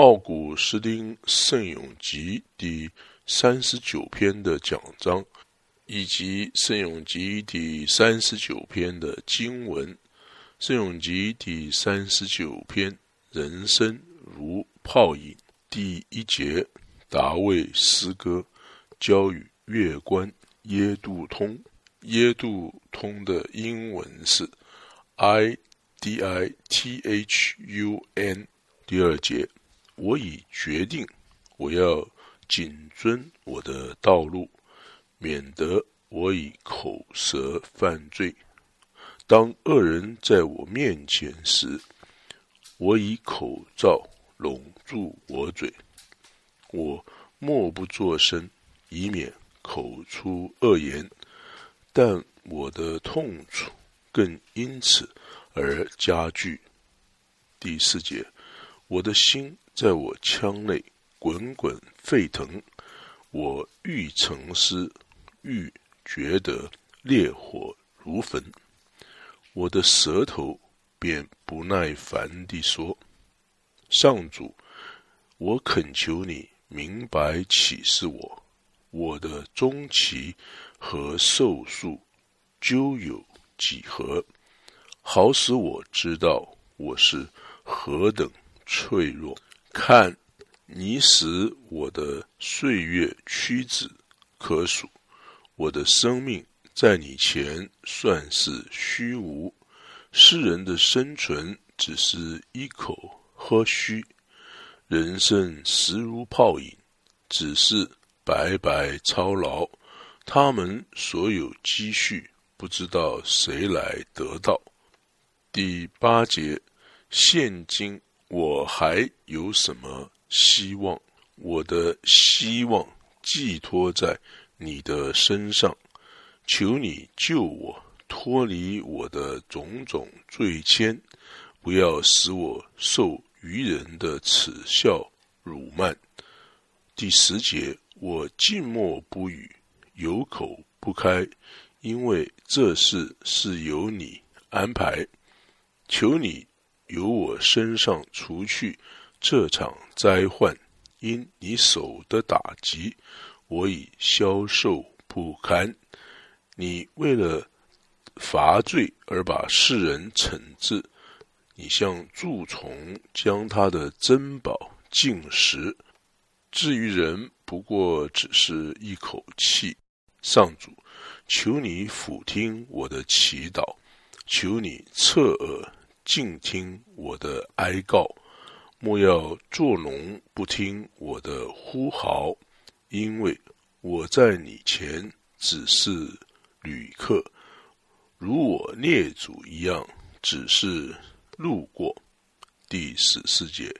奥古斯丁圣咏集第三十九篇的讲章，以及圣咏集第三十九篇的经文。圣咏集第三十九篇：人生如泡影。第一节，达卫诗歌，交与月关耶杜通。耶杜通的英文是 I D I T H U N。第二节，我已决定，我要谨遵我的道路，免得我以口舌犯罪。当恶人在我面前时，我以口罩拢住我嘴，我默不作声，以免口出恶言。但我的痛楚更因此而加剧。第四节，我的心在我腔内滚滚沸腾，我欲沉思，欲觉得烈火如焚，我的舌头便不耐烦地说：“上主，我恳求你明白启示我，我的终期。”和寿数究有几何？好使我知道我是何等脆弱。看，你使我的岁月屈指可数，我的生命在你前算是虚无。世人的生存只是一口喝虚，人生实如泡影，只是白白操劳。他们所有积蓄，不知道谁来得到。第八节，现今我还有什么希望？我的希望寄托在你的身上，求你救我脱离我的种种罪愆，不要使我受愚人的耻笑辱骂。第十节，我静默不语。有口不开，因为这事是由你安排。求你由我身上除去这场灾患，因你手的打击，我已消受不堪。你为了罚罪而把世人惩治，你像蛀虫将他的珍宝进食。至于人，不过只是一口气。上主，求你俯听我的祈祷，求你侧耳静听我的哀告，莫要作农不听我的呼号，因为我在你前只是旅客，如我列祖一样，只是路过。第十四节，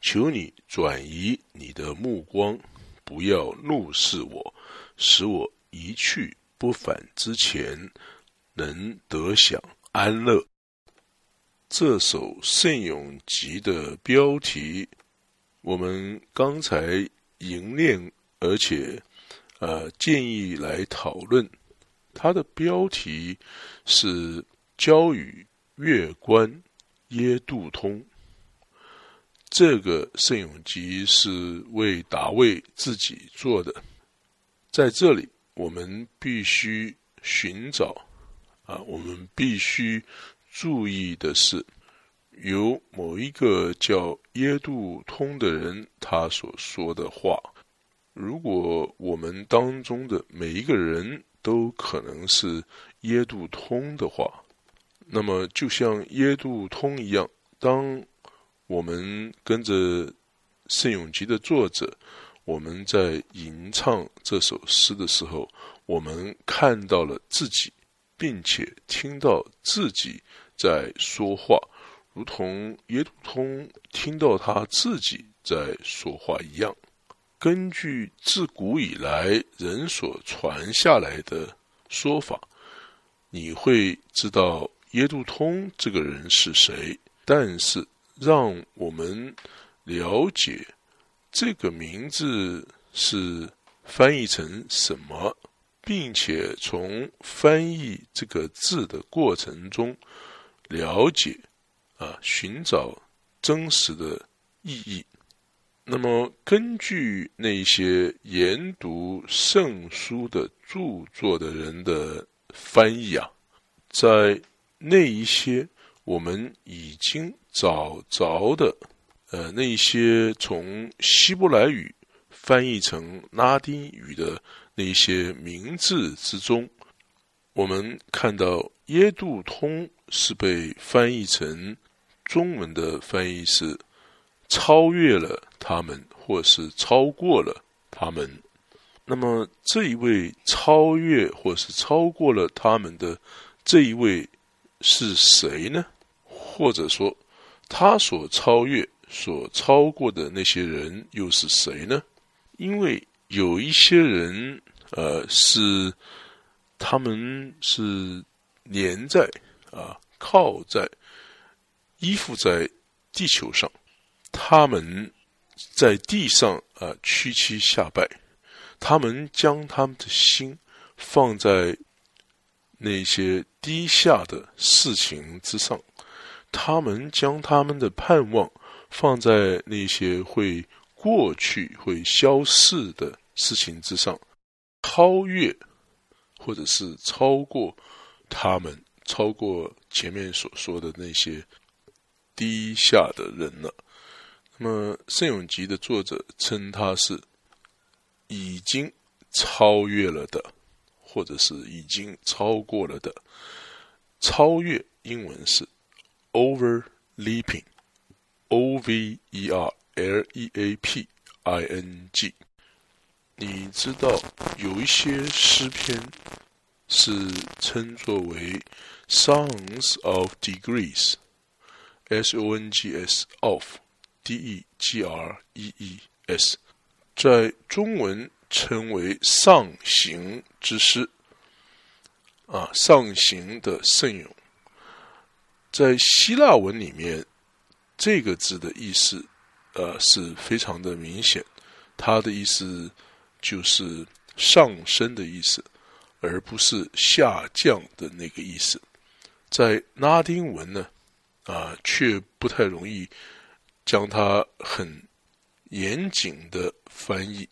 求你转移你的目光，不要怒视我，使我。一去不返之前，能得享安乐。这首圣咏集的标题，我们刚才吟练，而且呃建议来讨论。它的标题是“交与月关耶杜通”。这个圣咏集是为达卫自己做的，在这里。我们必须寻找啊！我们必须注意的是，有某一个叫耶度通的人，他所说的话。如果我们当中的每一个人都可能是耶度通的话，那么就像耶度通一样，当我们跟着圣咏集的作者。我们在吟唱这首诗的时候，我们看到了自己，并且听到自己在说话，如同耶路通听到他自己在说话一样。根据自古以来人所传下来的说法，你会知道耶路通这个人是谁。但是，让我们了解。这个名字是翻译成什么，并且从翻译这个字的过程中了解啊，寻找真实的意义。那么，根据那些研读圣书的著作的人的翻译啊，在那一些我们已经找着的，呃，那些从希伯来语翻译成拉丁语的那些名字之中，我们看到耶度通是被翻译成中文的翻译是。超越了他们，或是超过了他们。那么这一位超越或是超过了他们的这一位是谁呢？或者说，他所超越、所超过的那些人又是谁呢？因为有一些人，呃，是他们是粘在啊，靠在依附在地球上。他们在地上啊屈膝下拜，他们将他们的心放在那些低下的事情之上，他们将他们的盼望放在那些会过去、会消逝的事情之上，超越或者是超过他们，超过前面所说的那些低下的人了。那么，《圣咏集》的作者称他是已经超越了的，或者是已经超过了的。超越英文是 overleaping，O V E R L E A P I N G。你知道有一些诗篇是称作为 Songs of Degrees，S O N G S of。D E G R E E S，在中文称为上行之诗啊，上行的圣咏。在希腊文里面，这个字的意思，呃，是非常的明显，它的意思就是上升的意思，而不是下降的那个意思。在拉丁文呢，啊，却不太容易。将它很严谨的翻译，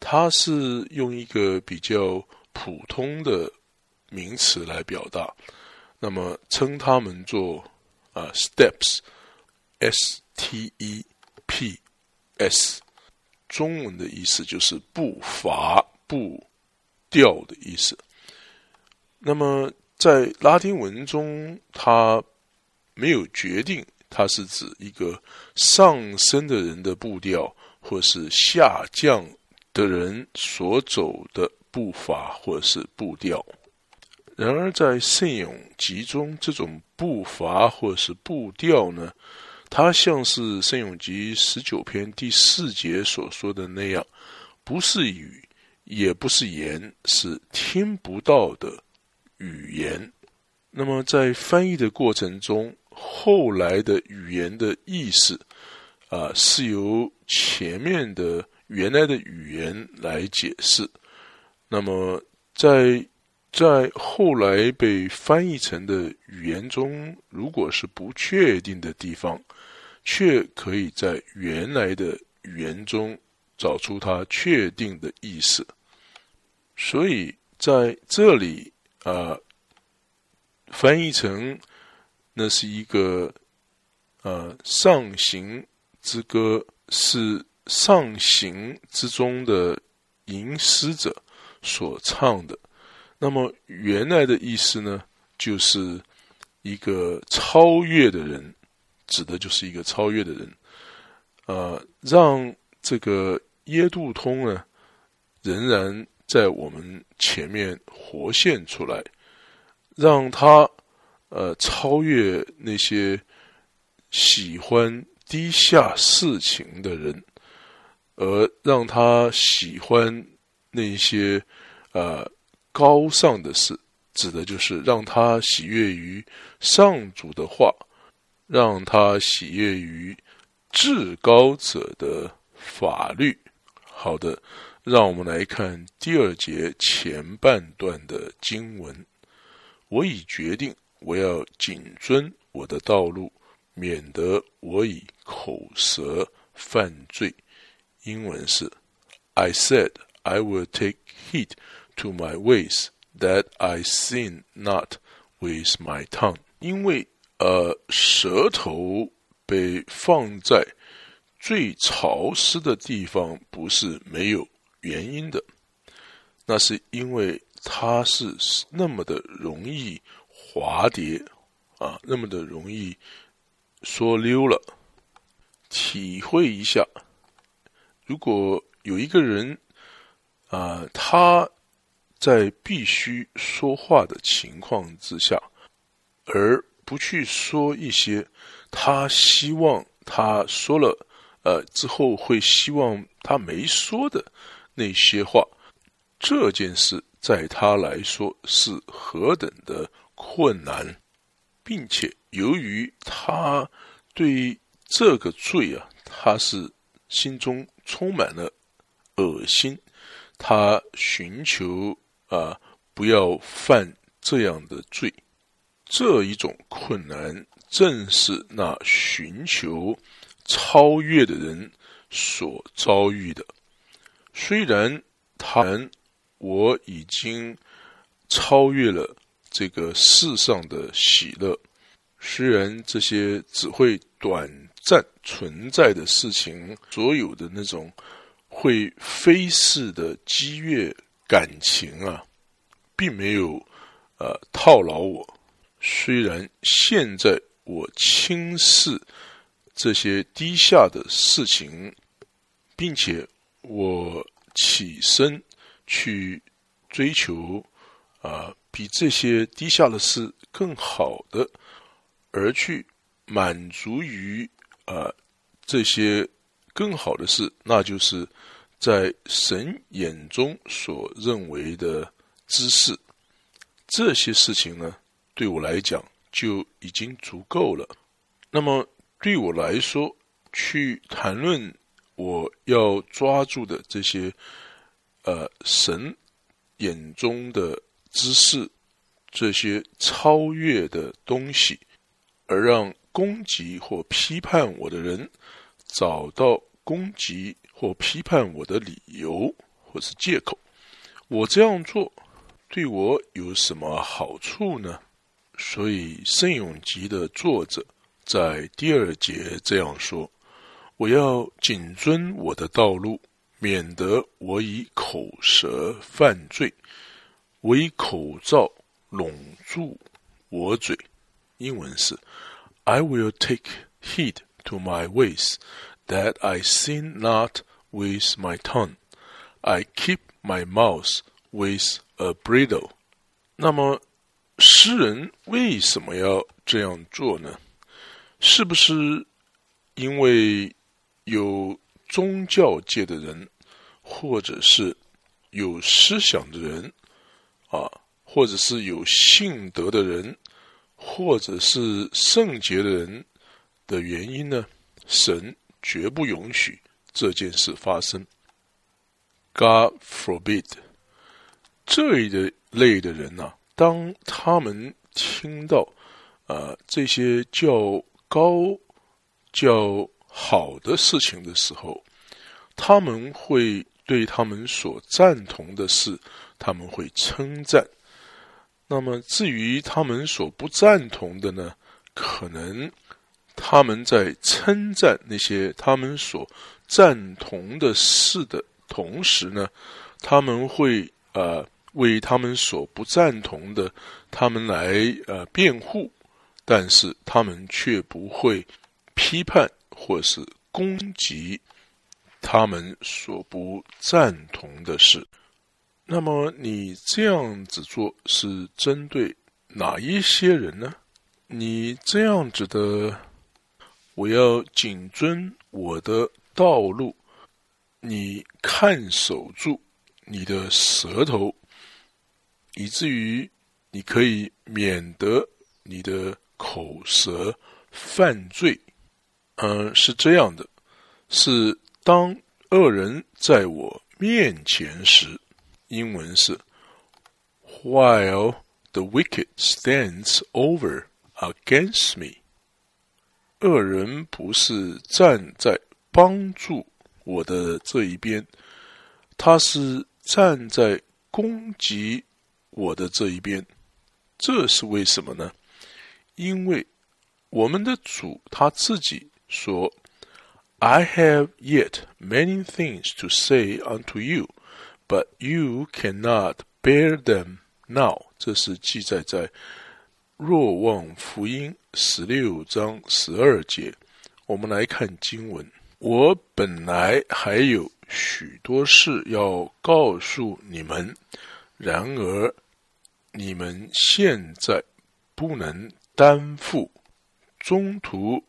它是用一个比较普通的名词来表达，那么称它们做啊 steps，s t e p s，中文的意思就是步伐、步调的意思。那么在拉丁文中，它没有决定。它是指一个上升的人的步调，或是下降的人所走的步伐，或是步调。然而，在圣咏集中，这种步伐或是步调呢，它像是圣咏集十九篇第四节所说的那样，不是语，也不是言，是听不到的语言。那么，在翻译的过程中，后来的语言的意思，啊，是由前面的原来的语言来解释。那么，在在后来被翻译成的语言中，如果是不确定的地方，却可以在原来的语言中找出它确定的意思。所以在这里，啊，翻译成。那是一个，呃，上行之歌，是上行之中的吟诗者所唱的。那么原来的意思呢，就是一个超越的人，指的就是一个超越的人。呃，让这个耶度通呢，仍然在我们前面活现出来，让他。呃，超越那些喜欢低下事情的人，而让他喜欢那些呃高尚的事，指的就是让他喜悦于上主的话，让他喜悦于至高者的法律。好的，让我们来看第二节前半段的经文。我已决定。我要谨遵我的道路，免得我以口舌犯罪。英文是 I said I will take heed to my ways that I sin not with my tongue。因为呃，舌头被放在最潮湿的地方，不是没有原因的。那是因为它是那么的容易滑跌啊，那么的容易说溜了。体会一下，如果有一个人啊，他在必须说话的情况之下，而不去说一些他希望他说了呃之后会希望他没说的那些话。这件事在他来说是何等的困难，并且由于他对这个罪啊，他是心中充满了恶心，他寻求啊不要犯这样的罪。这一种困难正是那寻求超越的人所遭遇的。虽然他。我已经超越了这个世上的喜乐，虽然这些只会短暂存在的事情，所有的那种会飞逝的激越感情啊，并没有呃套牢我。虽然现在我轻视这些低下的事情，并且我起身。去追求啊，比这些低下的事更好的，而去满足于啊这些更好的事，那就是在神眼中所认为的知识。这些事情呢，对我来讲就已经足够了。那么对我来说，去谈论我要抓住的这些。呃，神眼中的知识，这些超越的东西，而让攻击或批判我的人找到攻击或批判我的理由或是借口。我这样做对我有什么好处呢？所以《圣咏集》的作者在第二节这样说：“我要谨遵我的道路。”免得我以口舌犯罪，我以口罩拢住我嘴。英文是：I will take heed to my ways, that I sin not with my tongue. I keep my mouth with a bridle。那么，诗人为什么要这样做呢？是不是因为有宗教界的人？或者是有思想的人啊，或者是有信德的人，或者是圣洁的人的原因呢？神绝不允许这件事发生。God forbid！这一类的人呐，当他们听到啊这些较高、较好的事情的时候，他们会。对他们所赞同的事，他们会称赞；那么至于他们所不赞同的呢？可能他们在称赞那些他们所赞同的事的同时呢，他们会呃为他们所不赞同的他们来呃辩护，但是他们却不会批判或是攻击。他们所不赞同的事，那么你这样子做是针对哪一些人呢？你这样子的，我要谨遵我的道路，你看守住你的舌头，以至于你可以免得你的口舌犯罪。嗯，是这样的，是。当恶人在我面前时，英文是 While the wicked stands over against me。恶人不是站在帮助我的这一边，他是站在攻击我的这一边。这是为什么呢？因为我们的主他自己说：“I have yet many things to say unto you, but you cannot bear them now。”这是记载在若望福音十六章十二节。我们来看经文：“我本来还有许多事要告诉你们，然而。”你们现在不能担负。中途，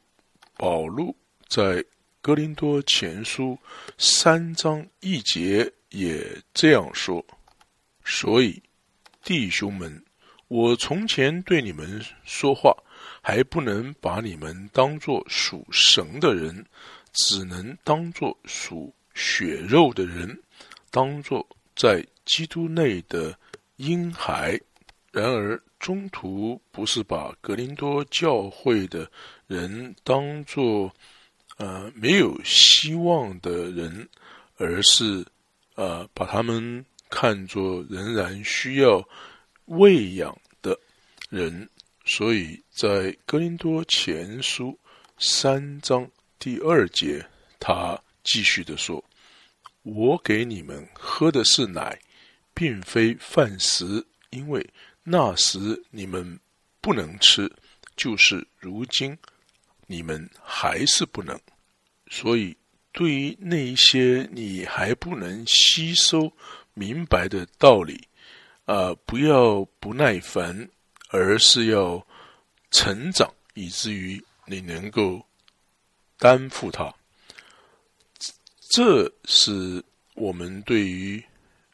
保禄在哥林多前书三章一节也这样说。所以，弟兄们，我从前对你们说话，还不能把你们当作属神的人，只能当作属血肉的人，当作在基督内的婴孩。然而，中途不是把格林多教会的人当作呃没有希望的人，而是呃把他们看作仍然需要喂养的人。所以在格林多前书三章第二节，他继续的说：“我给你们喝的是奶，并非饭食，因为。”那时你们不能吃，就是如今你们还是不能。所以，对于那一些你还不能吸收明白的道理，啊，不要不耐烦，而是要成长，以至于你能够担负它。这是我们对于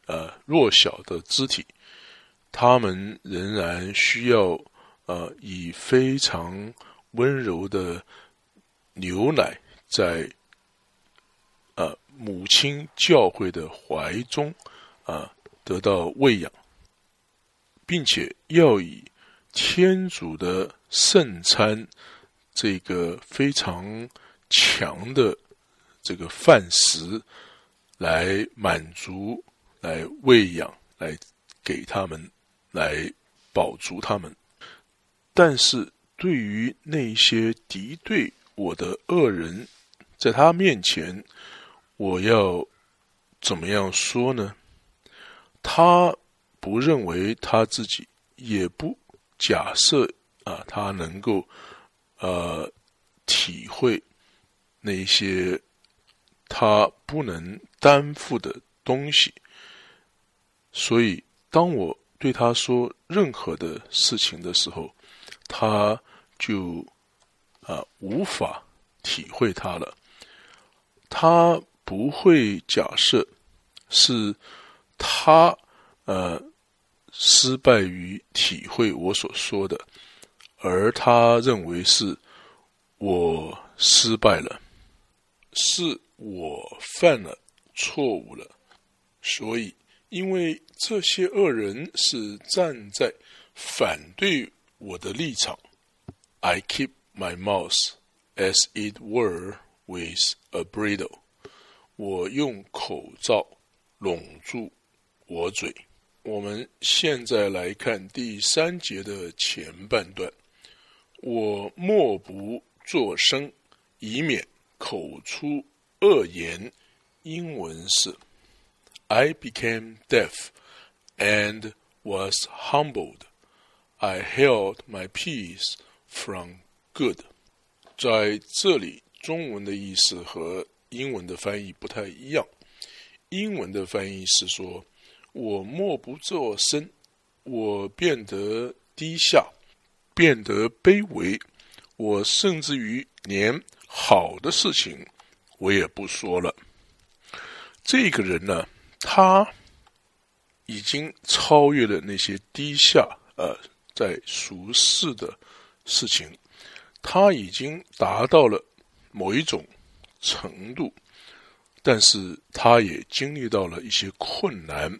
呃弱小的肢体。他们仍然需要，呃，以非常温柔的牛奶，在呃母亲教会的怀中，啊，得到喂养，并且要以天主的圣餐这个非常强的这个饭食来满足、来喂养、来给他们。来保住他们，但是对于那些敌对我的恶人，在他面前，我要怎么样说呢？他不认为他自己，也不假设啊，他能够呃体会那些他不能担负的东西，所以当我。对他说任何的事情的时候，他就啊无法体会他了。他不会假设是他呃失败于体会我所说的，而他认为是我失败了，是我犯了错误了，所以。因为这些恶人是站在反对我的立场，I keep my mouth as it were with a bridle。我用口罩拢住我嘴。我们现在来看第三节的前半段。我默不作声，以免口出恶言。英文是。I became deaf and was humbled. I held my peace from good. 在这里，中文的意思和英文的翻译不太一样。英文的翻译是说：“我默不作声，我变得低下，变得卑微，我甚至于连好的事情我也不说了。”这个人呢？他已经超越了那些低下呃在俗世的事情，他已经达到了某一种程度，但是他也经历到了一些困难，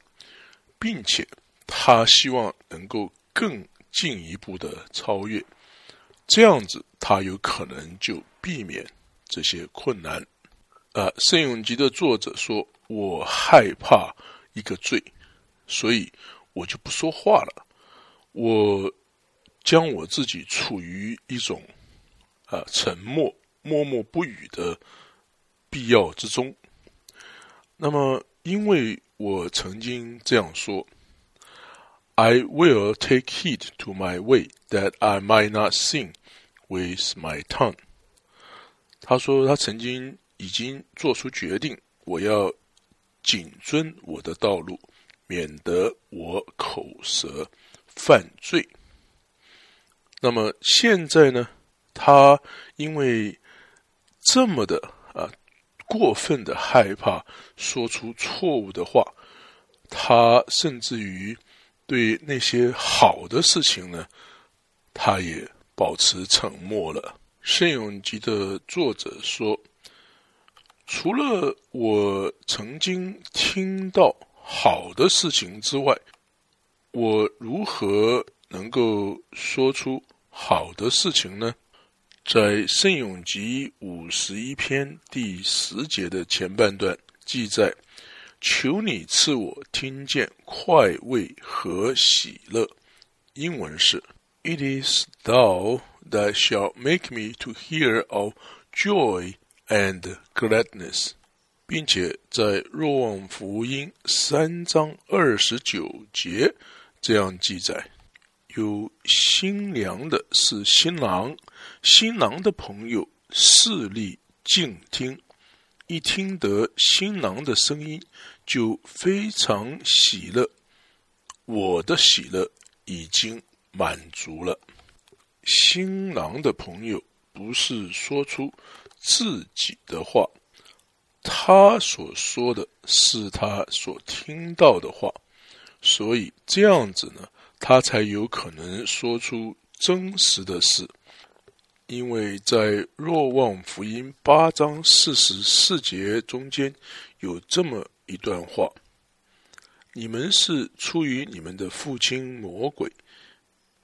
并且他希望能够更进一步的超越，这样子他有可能就避免这些困难。啊，《圣咏集》的作者说：“我害怕一个罪，所以我就不说话了。我将我自己处于一种啊沉默、默默不语的必要之中。那么，因为我曾经这样说：‘I will take heed to my way that I might not sin with my tongue。’他说，他曾经。”已经做出决定，我要谨遵我的道路，免得我口舌犯罪。那么现在呢？他因为这么的啊过分的害怕说出错误的话，他甚至于对那些好的事情呢，他也保持沉默了。圣咏集的作者说。除了我曾经听到好的事情之外，我如何能够说出好的事情呢？在《圣咏集》五十一篇第十节的前半段记载：“求你赐我听见快慰和喜乐。”英文是：“It is Thou that shall make me to hear of joy。” and gladness，并且在若望福音三章二十九节这样记载：有新娘的是新郎，新郎的朋友视力静听，一听得新郎的声音就非常喜乐。我的喜乐已经满足了。新郎的朋友不是说出。自己的话，他所说的是他所听到的话，所以这样子呢，他才有可能说出真实的事。因为在若望福音八章四十四节中间有这么一段话：“你们是出于你们的父亲魔鬼，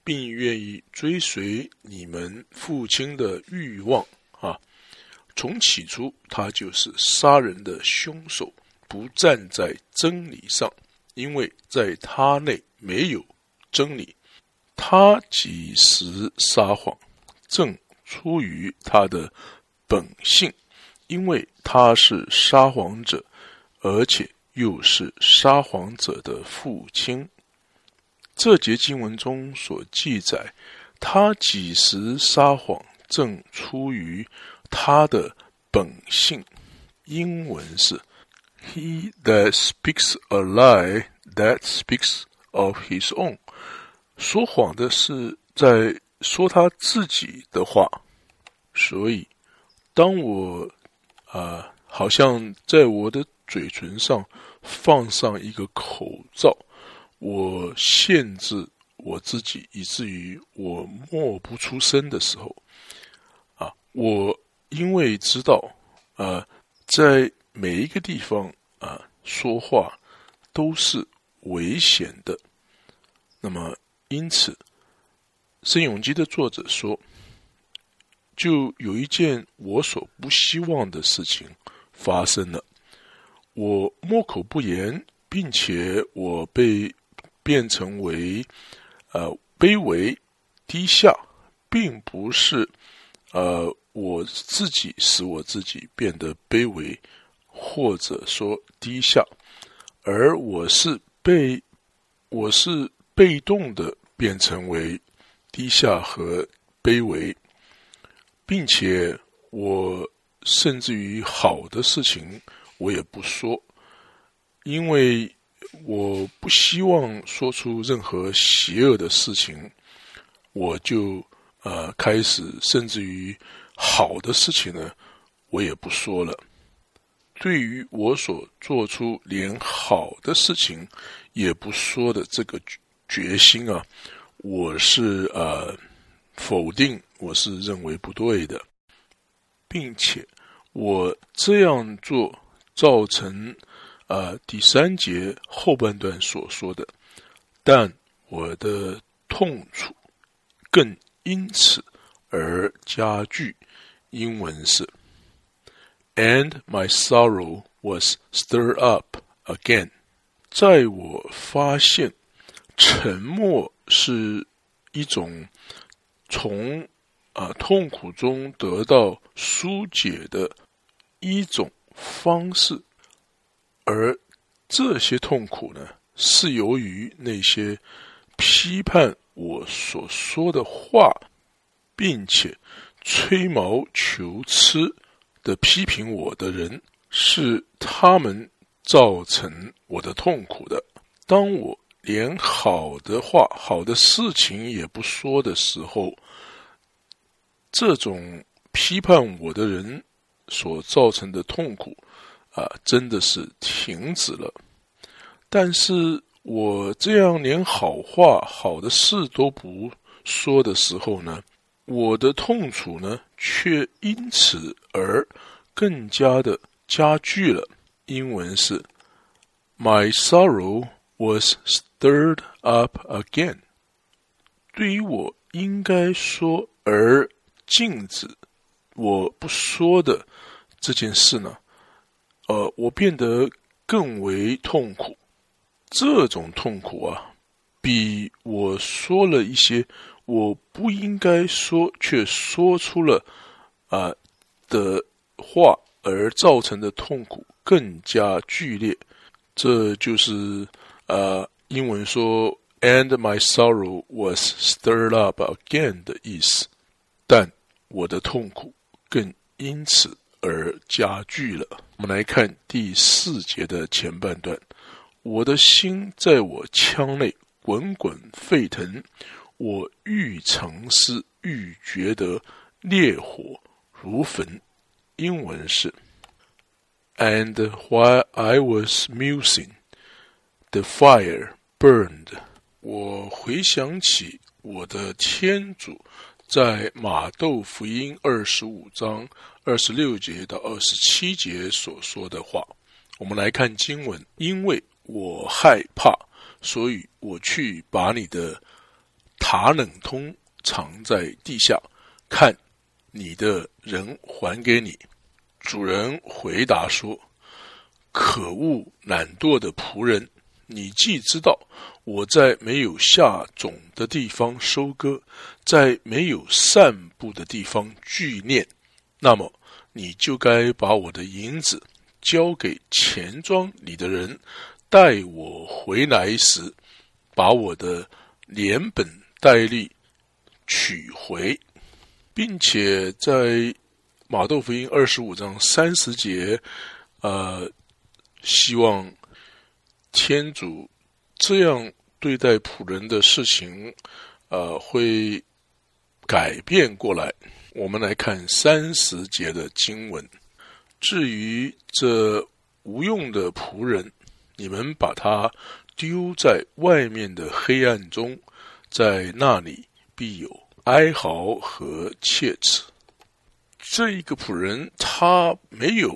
并愿意追随你们父亲的欲望。”啊。从起初，他就是杀人的凶手，不站在真理上，因为在他内没有真理。他几时撒谎，正出于他的本性，因为他是撒谎者，而且又是撒谎者的父亲。这节经文中所记载，他几时撒谎，正出于。他的本性，英文是 “He that speaks a lie that speaks of his own”，说谎的是在说他自己的话。所以，当我啊，好像在我的嘴唇上放上一个口罩，我限制我自己，以至于我默不出声的时候，啊，我。因为知道，啊，在每一个地方啊，说话都是危险的。那么，因此，《申永基的作者说，就有一件我所不希望的事情发生了。我默口不言，并且我被变成为呃卑微低下，并不是呃。我自己使我自己变得卑微，或者说低下，而我是被我是被动的变成为低下和卑微，并且我甚至于好的事情我也不说，因为我不希望说出任何邪恶的事情，我就呃开始甚至于。好的事情呢，我也不说了。对于我所做出连好的事情也不说的这个决心啊，我是呃否定，我是认为不对的，并且我这样做造成呃第三节后半段所说的，但我的痛楚更因此而加剧。英文是 and my sorrow was stirred up again。在我发现沉默是一种从啊痛苦中得到疏解的一种方式，而这些痛苦呢，是由于那些批判我所说的话，并且吹毛求疵的批评我的人，是他们造成我的痛苦的。当我连好的话、好的事情也不说的时候，这种批判我的人所造成的痛苦。啊，真的是停止了。但是我这样连好话、好的事都不说的时候呢，我的痛楚呢，却因此而更加的加剧了。英文是 “My sorrow was stirred up again”。对于我应该说而禁止我不说的这件事呢？呃，我变得更为痛苦。这种痛苦啊，比我说了一些我不应该说却说出了啊的话而造成的痛苦更加剧烈。这就是呃，英文说 “and my sorrow was stirred up again” 的意思。但我的痛苦更因此。而加剧了。我们来看第四节的前半段：我的心在我腔内滚滚沸腾，我欲沉思，欲觉得烈火如焚。英文是：And while I was musing, the fire burned。我回想起我的天主在马窦福音二十五章。二十六节到二十七节所说的话，我们来看经文。因为我害怕，所以我去把你的塔冷通藏在地下，看你的人还给你。主人回答说：“可恶，懒惰的仆人！你既知道我在没有下种的地方收割，在没有散布的地方聚敛，那么。”你就该把我的银子交给钱庄里的人，待我回来时，把我的连本带利取回，并且在马豆福音二十五章三十节，呃，希望天主这样对待仆人的事情，呃，会改变过来。我们来看三十节的经文。至于这无用的仆人，你们把他丢在外面的黑暗中，在那里必有哀嚎和切齿。这一个仆人，他没有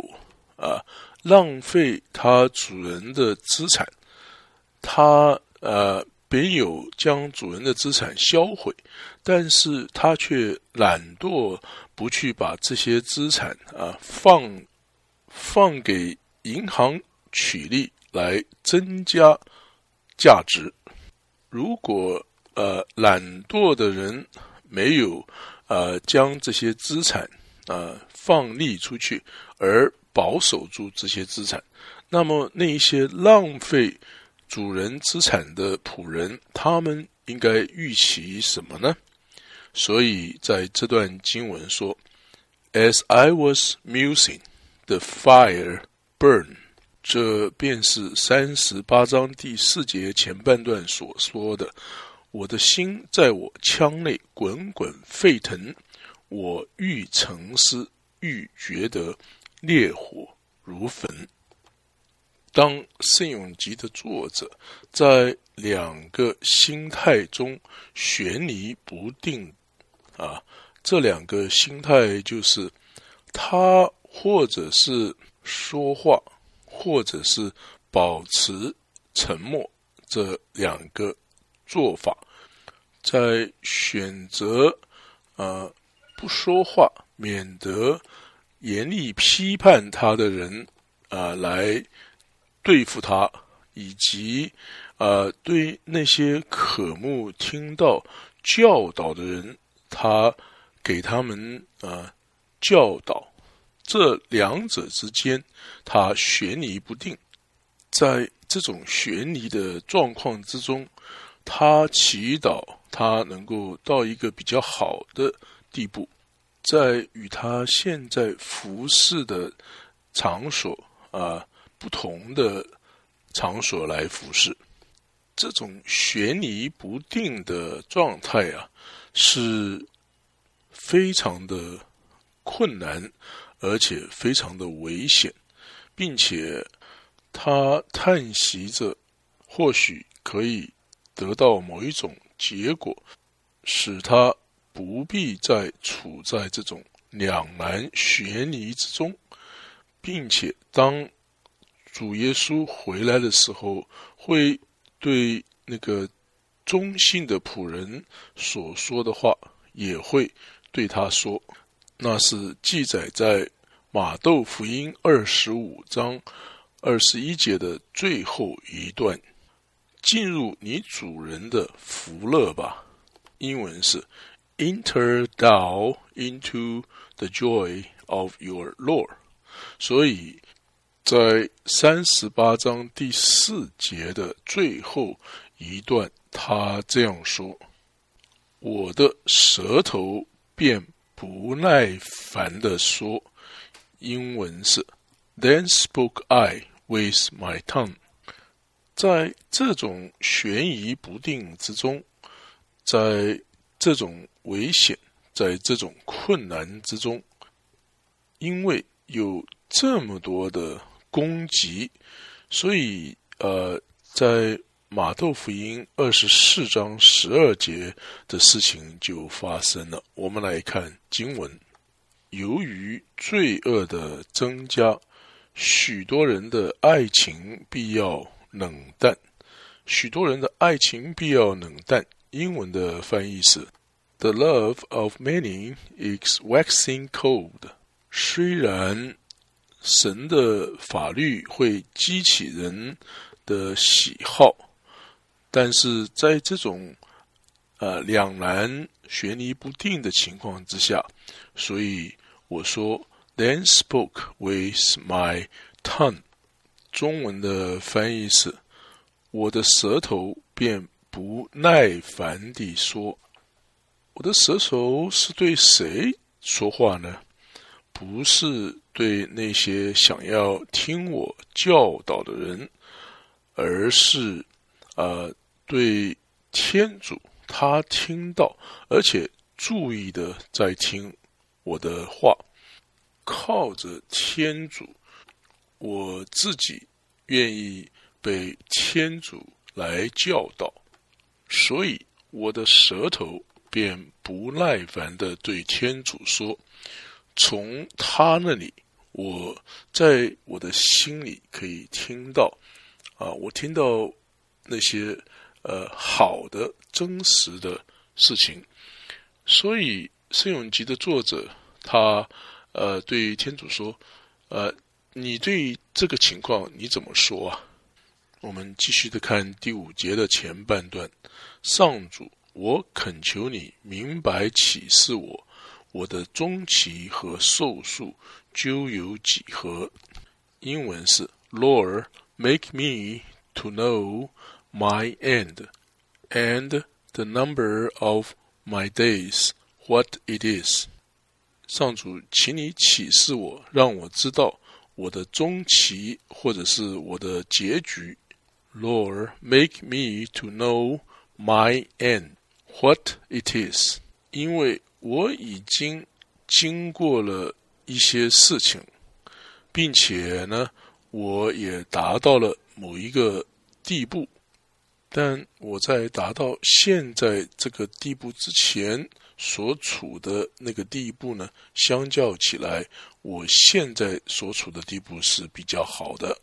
啊浪费他主人的资产，他呃。没有将主人的资产销毁，但是他却懒惰，不去把这些资产啊放放给银行取利来增加价值。如果呃懒惰的人没有呃将这些资产啊放利出去，而保守住这些资产，那么那一些浪费。主人资产的仆人，他们应该预期什么呢？所以在这段经文说：“As I was musing, the fire burned。”这便是三十八章第四节前半段所说的：“我的心在我腔内滚滚沸腾，我欲沉思，欲觉得烈火如焚。”当圣咏集的作者在两个心态中悬疑不定，啊，这两个心态就是他或者是说话，或者是保持沉默这两个做法，在选择呃不说话，免得严厉批判他的人啊来对付他，以及啊对那些渴慕听到教导的人，他给他们啊教导。这两者之间，他悬疑不定。在这种悬疑的状况之中，他祈祷他能够到一个比较好的地步，在与他现在服侍的场所啊不同的场所来服侍。这种悬疑不定的状态啊，是非常的困难。而且非常的危险，并且他叹息着，或许可以得到某一种结果，使他不必再处在这种两难悬疑之中，并且当主耶稣回来的时候，会对那个忠信的仆人所说的话，也会对他说。那是记载在马窦福音二十五章二十一节的最后一段，进入你主人的福乐吧。英文是 “Enter thou into the joy of your Lord”。所以在三十八章第四节的最后一段，他这样说：“我的舌头便。”不耐烦的说，英文是 “Then spoke I with my tongue”。在这种悬疑不定之中，在这种危险，在这种困难之中，因为有这么多的攻击，所以呃，在。马窦福音二十四章十二节的事情就发生了。我们来看经文：由于罪恶的增加，许多人的爱情必要冷淡。许多人的爱情必要冷淡。英文的翻译是：The love of many is waxing cold。虽然神的法律会激起人的喜好。但是在这种呃两难悬疑不定的情况之下，所以我说 then spoke with my tongue。中文的翻译是：我的舌头便不耐烦地说。我的舌头是对谁说话呢？不是对那些想要听我教导的人，而是呃。对天主，他听到，而且注意的在听我的话，靠着天主，我自己愿意被天主来教导，所以我的舌头便不耐烦的对天主说：“从他那里，我在我的心里可以听到，啊，我听到那些。”呃，好的，真实的事情。所以《圣咏集》的作者他呃对天主说：“呃，你对这个情况你怎么说啊？”我们继续的看第五节的前半段：“上主，我恳求你明白启示我，我的终期和寿数究有几何？”英文是：“Lord, make me to know。” my end, and the number of my days, what it is。上主，请你启示我，让我知道我的终期或者是我的结局。Lord, make me to know my end, what it is。因为我已经经过了一些事情，并且呢，我也达到了某一个地步。但我在达到现在这个地步之前所处的那个地步呢，相较起来，我现在所处的地步是比较好的，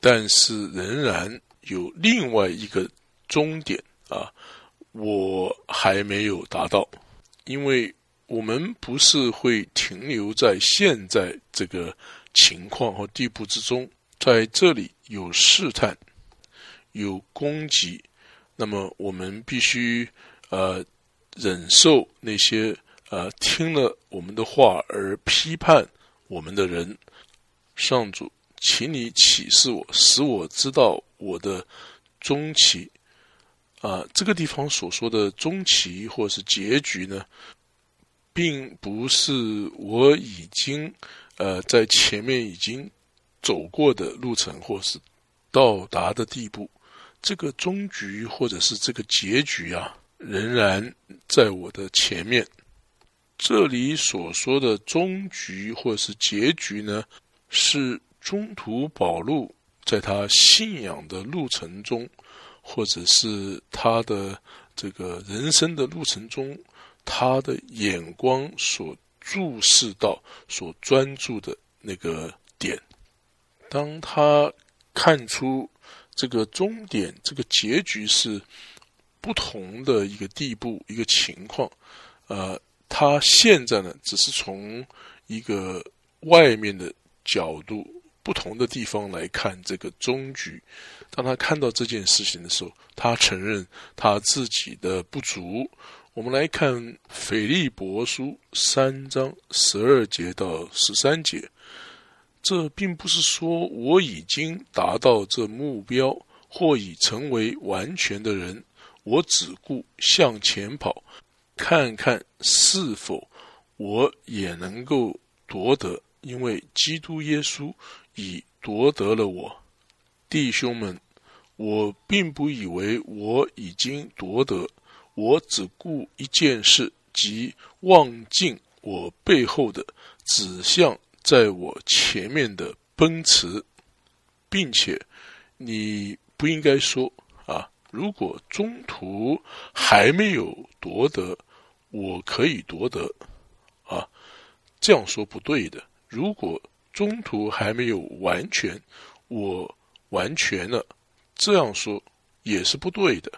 但是仍然有另外一个终点啊，我还没有达到，因为我们不是会停留在现在这个情况和地步之中，在这里有试探，有攻击，那么我们必须呃忍受那些呃听了我们的话而批判我们的人。上主，请你启示我，使我知道我的终期。啊，这个地方所说的终期或是结局呢，并不是我已经呃在前面已经走过的路程或是到达的地步。这个终局或者是这个结局啊，仍然在我的前面。这里所说的终局或是结局呢？是中途保路在他信仰的路程中，或者是他的这个人生的路程中，他的眼光所注视到、所专注的那个点。当他看出这个终点、这个结局是不同的一个地步、一个情况，呃，他现在呢，只是从一个外面的。角度不同的地方来看这个终局，当他看到这件事情的时候，他承认他自己的不足。我们来看《腓利伯书》三章十二节到十三节，这并不是说我已经达到这目标或已成为完全的人，我只顾向前跑，看看是否我也能够夺得。因为基督耶稣已夺得了我，弟兄们，我并不以为我已经夺得，我只顾一件事，即望尽我背后的，指向在我前面的奔驰，并且你不应该说啊，如果中途还没有夺得，我可以夺得。啊，这样说不对的。如果中途还没有完全，我完全了，这样说也是不对的。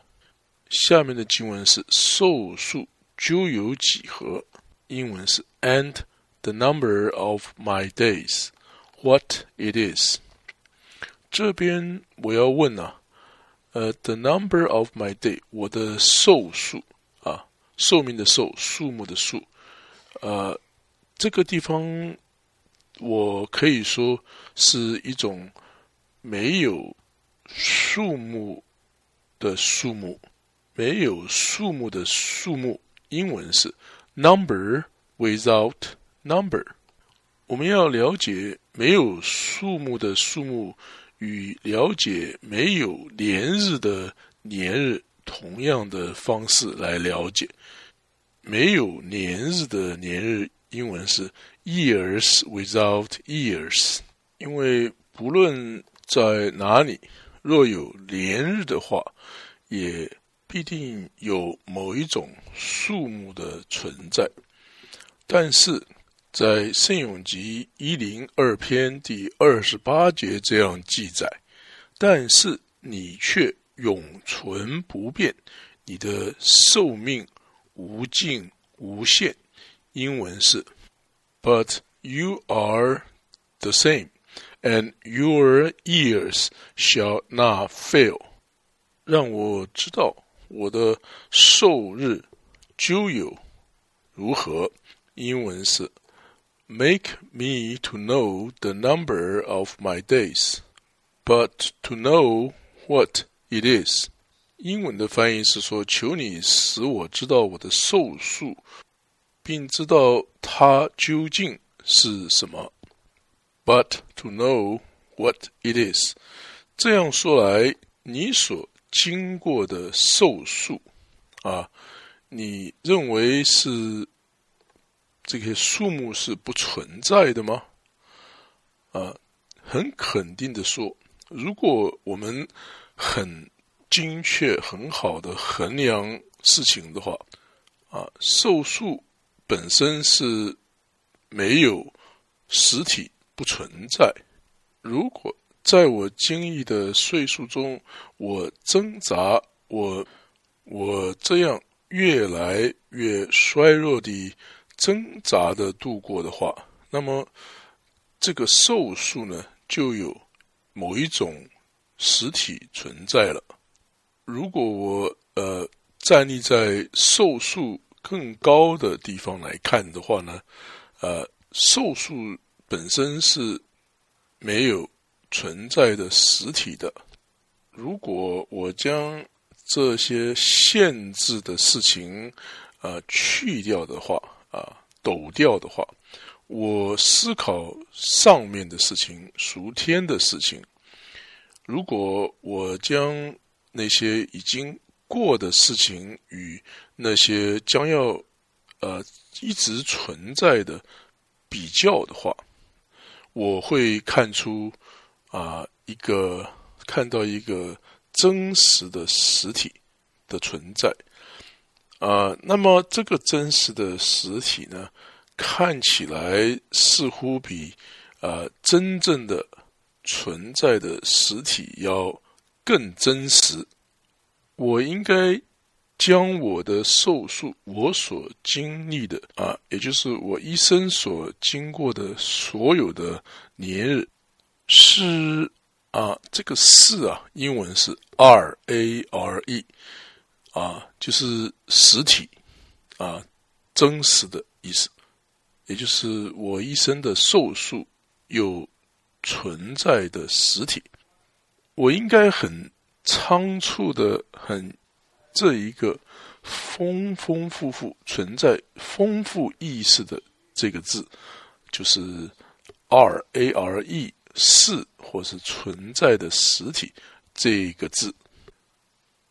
下面的经文是寿数究有几何？英文是 And the number of my days, what it is？这边我要问啊，呃，the number of my day，我的寿数啊，寿命的寿，数目的数，呃，这个地方。我可以说是一种没有数目的数目，没有数目的数目。英文是 number without number。我们要了解没有数目的数目与了解没有连日的年日同样的方式来了解。没有年日的年日，英文是。Years without years，因为不论在哪里，若有连日的话，也必定有某一种数目的存在。但是在圣咏集一零二篇第二十八节这样记载：但是你却永存不变，你的寿命无尽无限。英文是。but you are the same, and your years shall not fail。让我知道我的寿日究有如何。英文是 Make me to know the number of my days, but to know what it is。英文的翻译是说：“求你使我知道我的寿数。” 并知道它究竟是什么。But to know what it is，这样说来，你所经过的寿数啊，你认为是这些数目是不存在的吗？啊，很肯定的说，如果我们很精确、很好的衡量事情的话，啊，寿数。本身是没有实体不存在。如果在我经历的岁数中，我挣扎，我我这样越来越衰弱地挣扎的度过的话，那么这个寿数呢，就有某一种实体存在了。如果我呃站立在寿数更高的地方来看的话呢，呃，寿数本身是没有存在的实体的。如果我将这些限制的事情，呃，去掉的话，啊，抖掉的话，我思考上面的事情，熟天的事情。如果我将那些已经过的事情与那些将要呃一直存在的比较的话，我会看出啊一个。看到一个真实的实体的存在，啊，那么这个真实的实体呢，看起来似乎比呃真正的存在的实体要更真实。我应该将我的寿数，我所经历的啊，也就是我一生所经过的所有的年日，是。啊，这个“是”啊，英文是 R A R E，啊，就是实体，啊，真实的意思，也就是我一生的寿数有存在的实体。我应该很仓促的，很这一个丰丰富富存在丰富意识的这个字，就是 R A R E。是或是存在的实体这个字，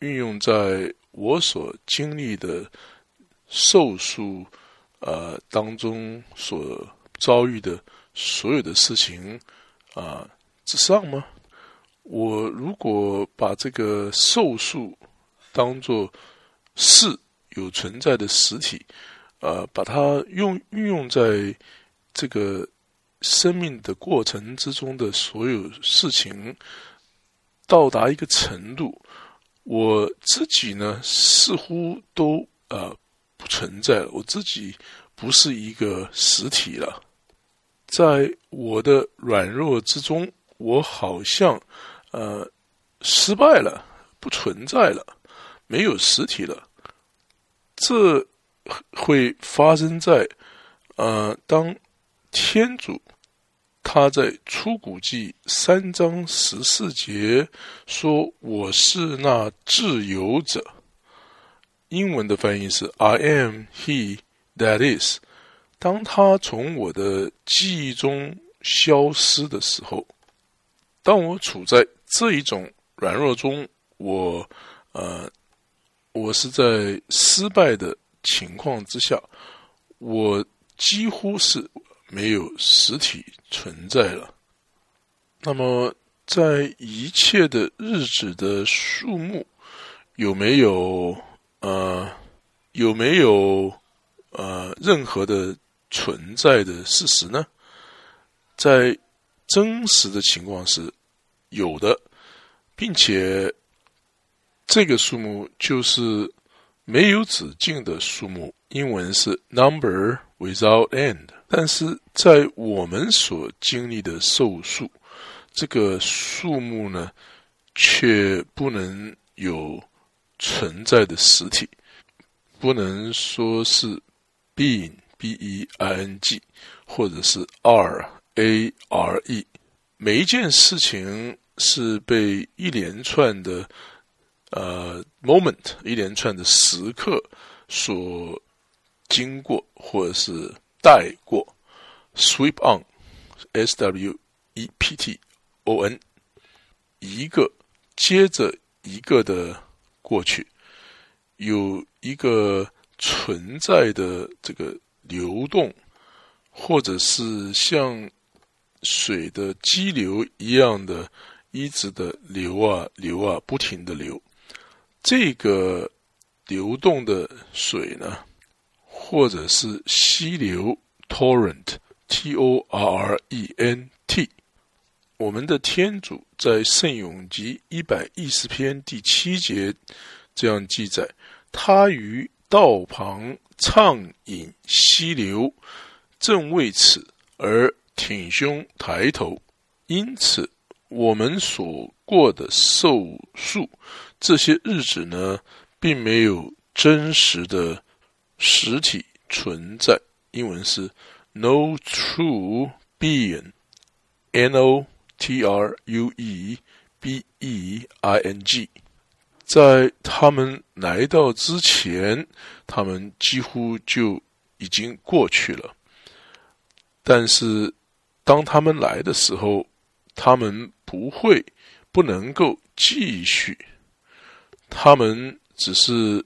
运用在我所经历的寿数呃当中所遭遇的所有的事情啊之上吗？我如果把这个寿数当做是有存在的实体，呃，把它用运用在这个。生命的过程之中的所有事情，到达一个程度，我自己呢似乎都呃不存在了。我自己不是一个实体了，在我的软弱之中，我好像呃失败了，不存在了，没有实体了。这会发生在呃当。天主，他在出谷记三章十四节说：“我是那自由者。”英文的翻译是 “I am He that is”。当他从我的记忆中消失的时候，当我处在这一种软弱中，我呃，我是在失败的情况之下，我几乎是。没有实体存在了。那么，在一切的日子的数目，有没有呃有没有呃任何的存在的事实呢？在真实的情况是有的，并且这个数目就是没有止境的数目。英文是 number without end。但是在我们所经历的寿数，这个数目呢，却不能有存在的实体，不能说是 being b e i n g，或者是 r a r e。每一件事情是被一连串的呃 moment，一连串的时刻所经过，或者是。带过，sweep on，s w e p t o n，一个接着一个的过去，有一个存在的这个流动，或者是像水的激流一样的一直的流啊流啊，不停的流，这个流动的水呢？或者是溪流 （torrent，t o r r e n t）。我们的天主在圣咏集一百一十篇第七节这样记载：他于道旁畅饮溪流，正为此而挺胸抬头。因此，我们所过的寿数这些日子呢，并没有真实的实体存在。英文是 “no true being”，n o t r u e b e i n g。在他们来到之前，他们几乎就已经过去了。但是，当他们来的时候，他们不会不能够继续，他们只是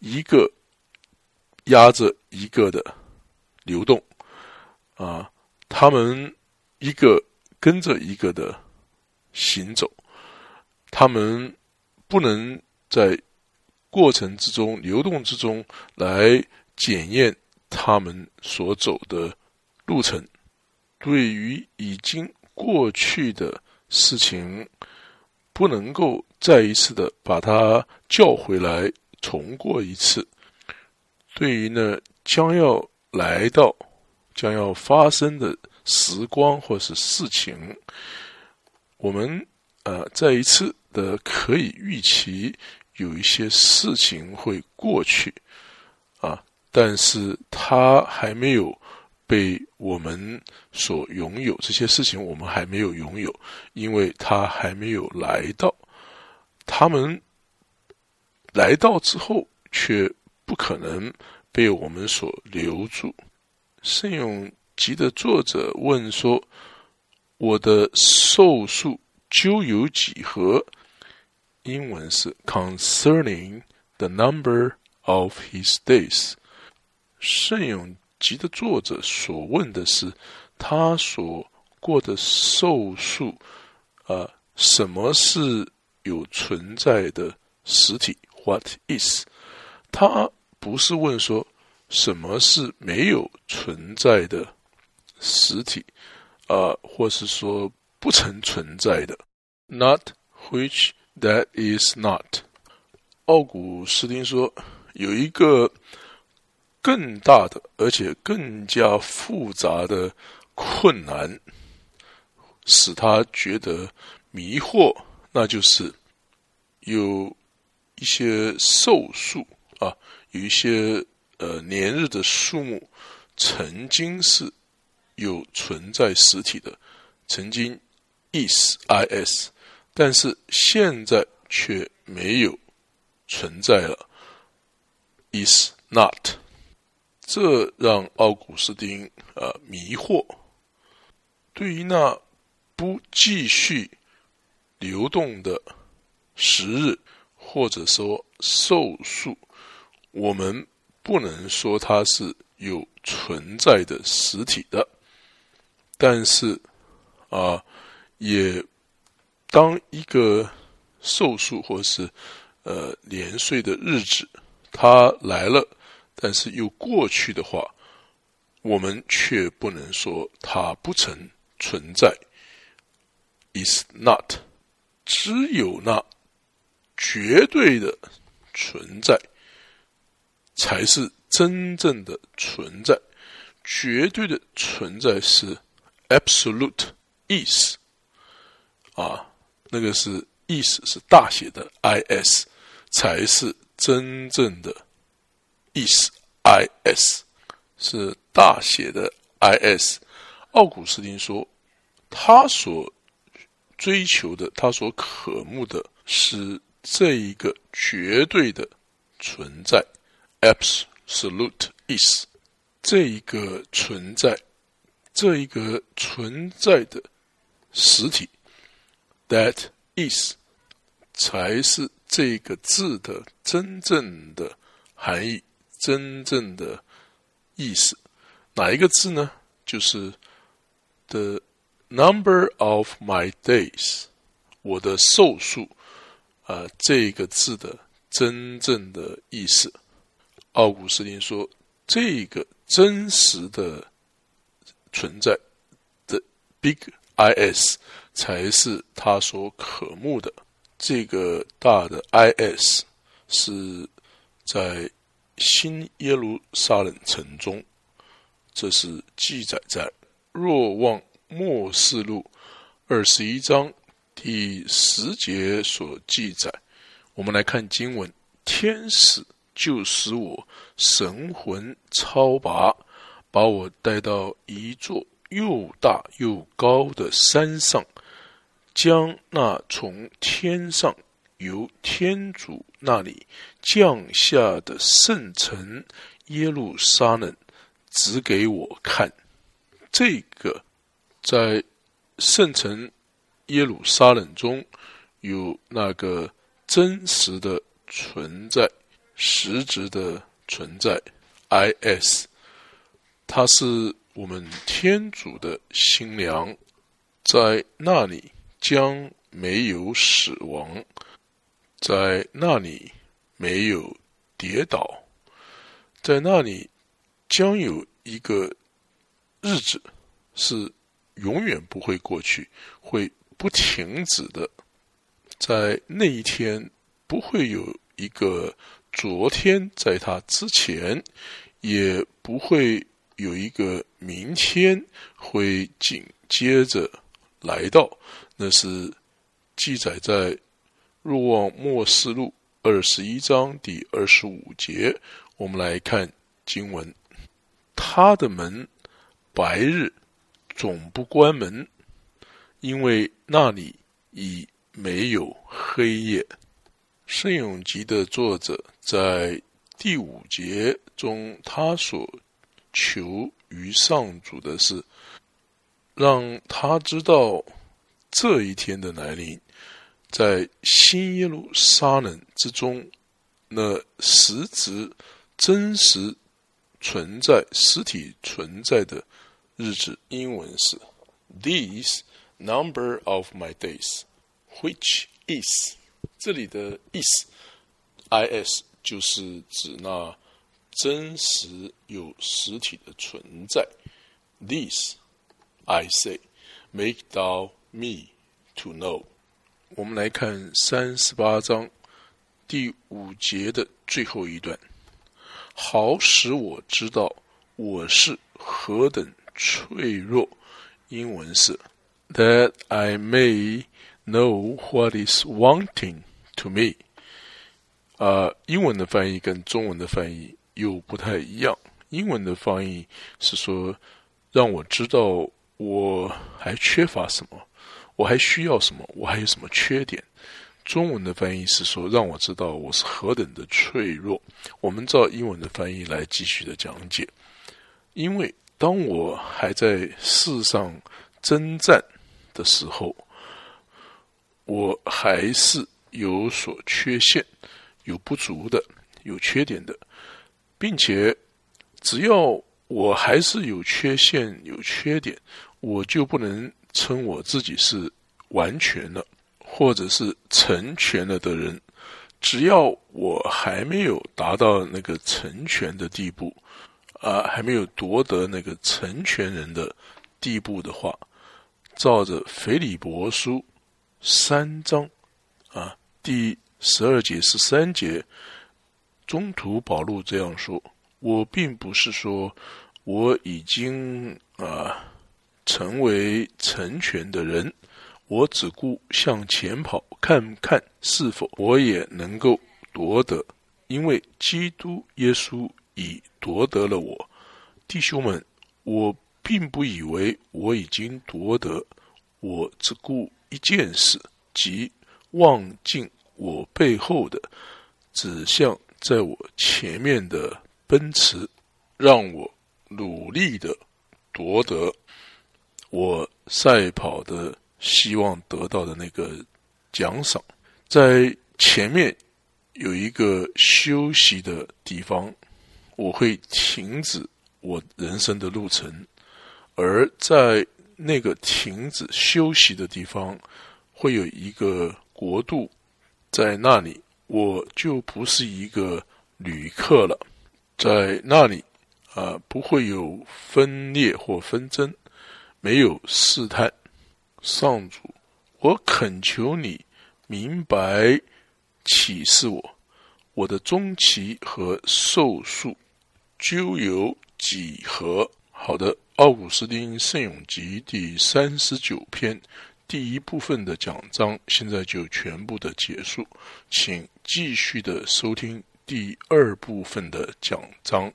一个压着一个的流动啊，他们一个跟着一个的行走，他们。不能在过程之中、流动之中来检验他们所走的路程。对于已经过去的事情，不能够再一次的把它叫回来重过一次。对于呢将要来到、将要发生的时光或是事情，我们呃再一次。的可以预期有一些事情会过去啊，但是它还没有被我们所拥有。这些事情我们还没有拥有，因为它还没有来到。他们来到之后，却不可能被我们所留住。圣咏集的作者问说：“我的寿数究有几何？”英文是 concerning the number of his days。圣咏集的作者所问的是他所过的寿数，啊，什么是有存在的实体？What is？他不是问说什么是没有存在的实体，啊，或是说不曾存在的？Not which。That is not。奥古斯丁说，有一个更大的，而且更加复杂的困难，使他觉得迷惑，那就是有一些寿数啊，有一些呃年日的数目，曾经是有存在实体的，曾经 is is。但是现在却没有存在了，is not，这让奥古斯丁啊迷惑。对于那不继续流动的时日，或者说寿数，我们不能说它是有存在的实体的，但是啊也。当一个寿数或是呃年岁的日子，它来了，但是又过去的话，我们却不能说它不曾存在。Is not，只有那绝对的存在，才是真正的存在。绝对的存在是 absolute is 啊。那个是意思是大写的 I S，才是真正的 is，is，是大写的 I S。奥古斯丁说，他所追求的，他所渴慕的是这一个绝对的存在 Absolute is 这一个存在，这一个存在的实体。That is，才是这个字的真正的含义，真正的意思。哪一个字呢？就是 the number of my days，我的寿数啊，这个字的真正的意思。奥古斯丁说，这个真实的存在的 big is。才是他所渴慕的。这个大的 is 是在新耶路撒冷城中。这是记载在《若望末世录》二十一章第十节所记载。我们来看经文：天使就使我神魂超拔，把我带到一座又大又高的山上，将那从天上。由天主那里降下的圣城耶路撒冷指给我看，这个在圣城耶路撒冷中有那个真实的存在、实质的存在。I.S. 它是我们天主的新娘，在那里将没有死亡。在那里没有跌倒，在那里将有一个日子是永远不会过去，会不停止的。在那一天不会有一个昨天，在他之前也不会有一个明天会紧接着来到。那是记载在。入望末世录二十一章第二十五节，我们来看经文：他的门白日总不关门，因为那里已没有黑夜。圣咏集的作者在第五节中，他所求于上主的是，让他知道这一天的来临。在新耶路撒冷之中，那实质真实存在实体存在的日子，英文是 These number of my days，which is 这里的意思，is 就是指那真实有实体的存在。These I say make thou me to know。我们来看三十八章第五节的最后一段，好使我知道我是何等脆弱。英文是 That I may know what is wanting to me。啊，英文的翻译跟中文的翻译又不太一样。英文的翻译是说，让我知道我还缺乏什么。我还需要什么？我还有什么缺点？中文的翻译是说，让我知道我是何等的脆弱。我们照英文的翻译来继续的讲解。因为当我还在世上征战的时候，我还是有所缺陷、有不足的、有缺点的，并且只要我还是有缺陷、有缺点，我就不能。称我自己是完全了，或者是成全了的人，只要我还没有达到那个成全的地步，啊，还没有夺得那个成全人的地步的话，照着腓利伯书三章啊第十二节十三节，中途保禄这样说：“我并不是说我已经啊。”成为成全的人，我只顾向前跑，看看是否我也能够夺得。因为基督耶稣已夺得了我，弟兄们，我并不以为我已经夺得，我只顾一件事，即望尽我背后的，指向在我前面的奔驰，让我努力的夺得。我赛跑的希望得到的那个奖赏，在前面有一个休息的地方，我会停止我人生的路程，而在那个停止休息的地方，会有一个国度，在那里我就不是一个旅客了，在那里啊不会有分裂或纷争。没有试探，上主，我恳求你明白启示我，我的终期和寿数究有几何？好的，奥古斯丁圣咏集第三十九篇第一部分的讲章现在就全部的结束，请继续的收听第二部分的讲章。